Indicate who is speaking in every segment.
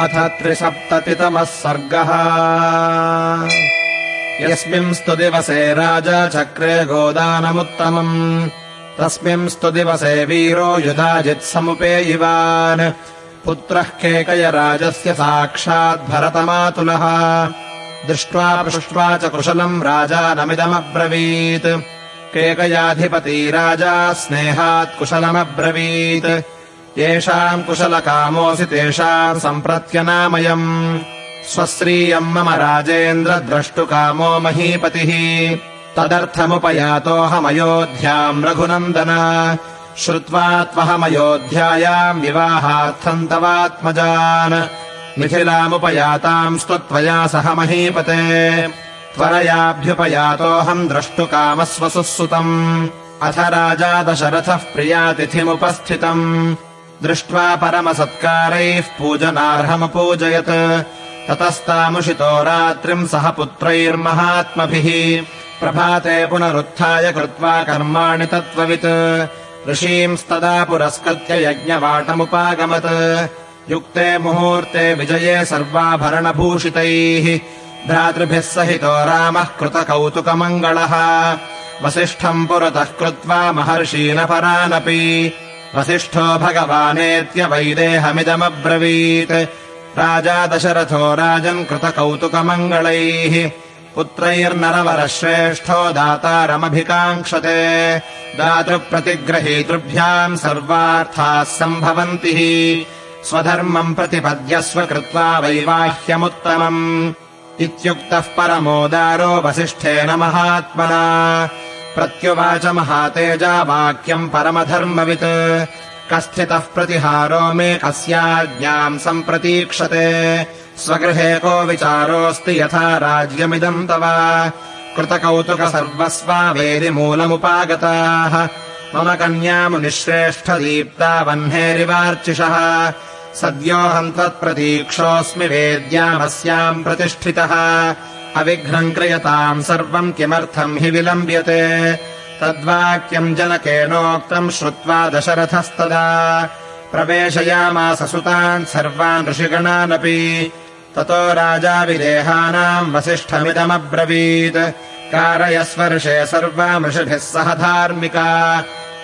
Speaker 1: अथ त्रिसप्ततितमः सर्गः। यस्मिंस्तु दिवसे राजा चक्रे गोदानमुत्तमम्। तस्मिंस्तु दिवसे वीरो युधाजित्समुपेयिवान् पुत्रः केकयराजस्य साक्षाद्भरतमातुलः दृष्ट्वा पृष्ट्वा च कुशलम् राजानमिदमब्रवीत्। केकयाधिपती राजा स्नेहात् कुशलमब्रवीत् येषाम् कुशलकामोऽसि तेषाम् सम्प्रत्यनामयम् स्वश्रीयम् मम राजेन्द्र द्रष्टुकामो महीपतिः। तदर्थमुपयातोऽहमयोध्याम् रघुनन्दन। श्रुत्वा त्वहमयोध्यायाम् विवाहार्थम् तवात्मजान् मिथिलामुपयाताम् त्वया सह महीपते। त्वरयाभ्युपयातोऽहम् द्रष्टुकामस्वसुःसुतम्। अथ राजा दशरथः प्रियातिथिमुपस्थितम् दृष्ट्वा परमसत्कारैः पूजनार्हमपूजयत्। ततस्तामुषितो रात्रिम् सह पुत्रैर्महात्मभिः। प्रभाते पुनरुत्थाय कृत्वा कर्माणि तत्त्ववित्। ऋषींस्तदा पुरस्कृत्य यज्ञवाटमुपागमत्। युक्ते मुहूर्ते विजये सर्वाभरणभूषितैः। भ्रातृभिः सहितो रामः कृतकौतुकमङ्गलः। वसिष्ठम् पुरतः कृत्वा महर्षीनपरानपि वसिष्ठो भगवानेत्य वैदेहमिदमब्रवीत् राजा दशरथो राजन् कृतकौतुकमङ्गलैः। पुत्रैर्नरवरः श्रेष्ठो दातारमभिकाङ्क्षते। दातृप्रतिग्रहीतृभ्याम् सर्वार्थाः सम्भवन्ति। स्वधर्मम् प्रतिपद्यस्व कृत्वा वैवाह्यमुत्तमम्। इत्युक्तः परमोदारो वसिष्ठेन महात्मना प्रत्युवाच महातेजा वाक्यम् परमधर्मवित्। कस्थितः प्रतिहारो मे कस्याज्ञाम् सम्प्रतीक्षते। स्वगृहे को विचारोऽस्ति यथा राज्यमिदम् तव। कृतकौतुक सर्वस्वा वेदिमूलमुपागताः मम कन्यामुनिश्रेष्ठदीप्ता वह्नेरिवार्चिषः। सद्योऽहम् त्वत्प्रतीक्षोऽस्मि वेद्यामस्याम् प्रतिष्ठितः अविघ्नम् क्रियताम् सर्वम् किमर्थम् हि विलम्ब्यते। तद्वाक्यम् जनकेनोक्तम् श्रुत्वा दशरथस्तदा। प्रवेशयामास सुतान् सर्वान् ऋषिगणानपि। ततो राजा विदेहानाम् वसिष्ठमिदमब्रवीत्। कारयस्वर्षे सर्वामृषिभिः सह धार्मिका।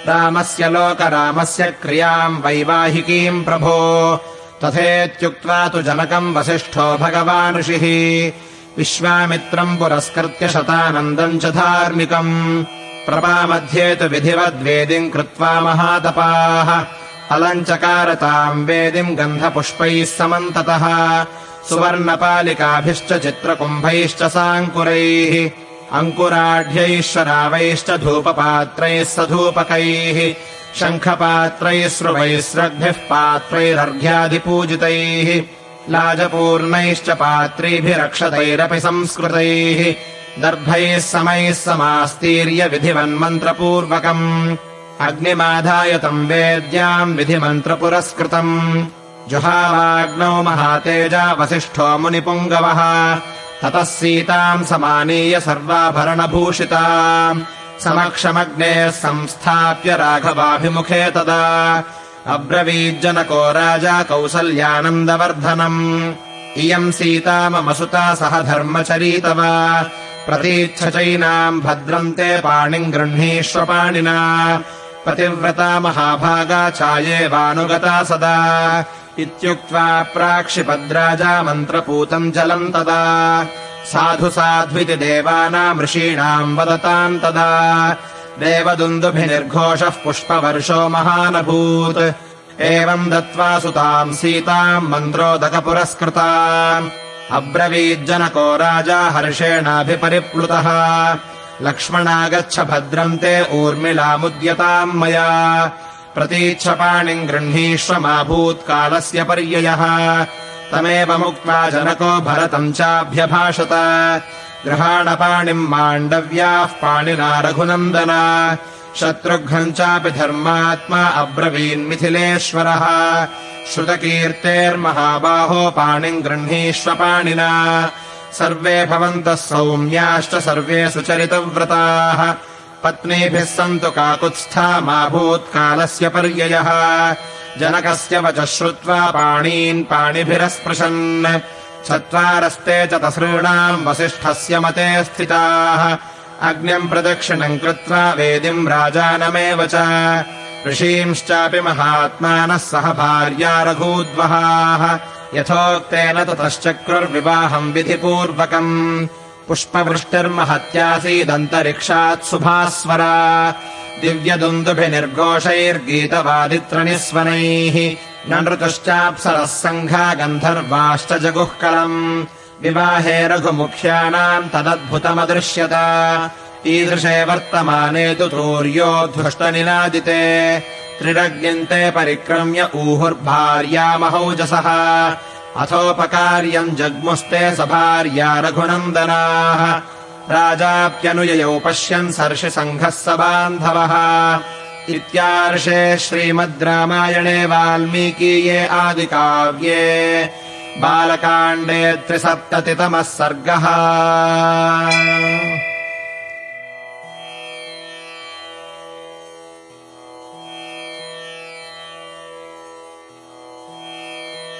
Speaker 1: रामस्य लोकरामस्य क्रियाम् वैवाहिकीम् प्रभो। तथेत्युक्त्वा तु जनकम् वसिष्ठो भगवान् ऋषिः विश्वामित्रम् पुरस्कृत्य शतानन्दम् च धार्मिकम्। प्रपामध्ये तु विधिवद्वेदिम् कृत्वा महातपाः। अलञ्चकारताम् वेदिम् गन्धपुष्पैः समन्ततः। सुवर्णपालिकाभिश्च चित्रकुम्भैश्च साङ्कुरैः। अङ्कुराढ्यैः शरावैश्च धूपपात्रैः सधूपकैः। शङ्खपात्रैः स्रुवैस्रग्भिः पात्रैरर्घ्यादिपूजितैः लाजपूर्णैश्च पात्रीभिरक्षतैरपि संस्कृतैः दर्भैः समैः समास्तीर्य विधिवन्मन्त्रपूर्वकम्। अग्निमाधाय तम् वेद्याम् विधिमन्त्रपुरस्कृतम्। जुहावाग्नौ महातेजा वसिष्ठो मुनिपुङ्गवः। ततः सीताम् समानीय सर्वाभरणभूषिता। समक्षमग्नेः संस्थाप्य राघवाभिमुखे तदा अब्रवीज्जनको राजा कौसल्यानन्दवर्धनम्। इयम् सीता मम सुता सह धर्मचरीतव। प्रतीच्छ चैनाम् भद्रम् ते पाणिम् गृह्णीष्व पाणिना। पतिव्रता महाभागा चायेवानुगता सदा। इत्युक्त्वा प्राक्षिपद्राजा मन्त्रपूतम् जलम् तदा। साधु साध्विति देवानाम् ऋषीणाम् वदताम् तदा देवदुन्दुभिनिर्घोषः पुष्पवर्षो महानभूत्। एवम् दत्त्वा सुताम् सीताम् मन्त्रोदकपुरस्कृता अब्रवीज्जनको राजा हर्षेणाभिपरिप्लुतः। लक्ष्मणागच्छ भद्रम् ते ऊर्मिलामुद्यताम् मया। प्रतीच्छपाणिम् गृह्णीष्व मा भूत्कालस्य पर्ययः। तमेवमुक्त्वा जनको भरतम् चाभ्यभाषत ग्रहाणपाणिम् माण्डव्याः पाणिना रघुनन्दन। शत्रुघ्नम् चापि धर्मात्मा अब्रवीन्मिथिलेश्वरः श्रुतकीर्तेर्महाबाहो पाणिम् गृह्णीष्व पाणिना। सर्वे भवन्तः सौम्याश्च सर्वे पत्नीभिः सन्तु काकुत्स्था मा भूत्कालस्य पर्ययः। जनकस्य वच श्रुत्वा पाणीन् पाणिभिरस्पृशन् चत्वारस्ते च तसॄणाम् वसिष्ठस्य मते स्थिताः। अग्न्यम् प्रदक्षिणम् कृत्वा वेदिम् राजानमेव च। ऋषींश्चापि महात्मानः सह भार्या रघूद्वहाः। यथोक्तेन ततश्चक्रुर्विवाहम् विधिपूर्वकम्। पुष्पवृष्टिर्महत्यासीदन्तरिक्षात् सुभास्वरा। दिव्यदुन्दुभिनिर्घोषैर्गीतवादित्रनिस्वनैः न नृतुश्चाप्सरः सङ्घा गन्धर्वाश्च जगुःकलम् विवाहे रघुमुख्यानाम् तदद्भुतमदृश्यत। ईदृशे वर्तमाने तु तूर्योद्धृष्टनिनादिते त्रिरग्न्यन्ते परिक्रम्य ऊहुर्भार्यामहौजसः। अथोपकार्यम् जग्मुस्ते स भार्या रघुनन्दनाः। राजाप्यनुययौ पश्यन् सर्षिसङ्घः स बान्धवः इत्यार्षे श्रीमद् रामायणे वाल्मीकीये आदिकाव्ये बालकाण्डे त्रिसप्ततितमः सर्गः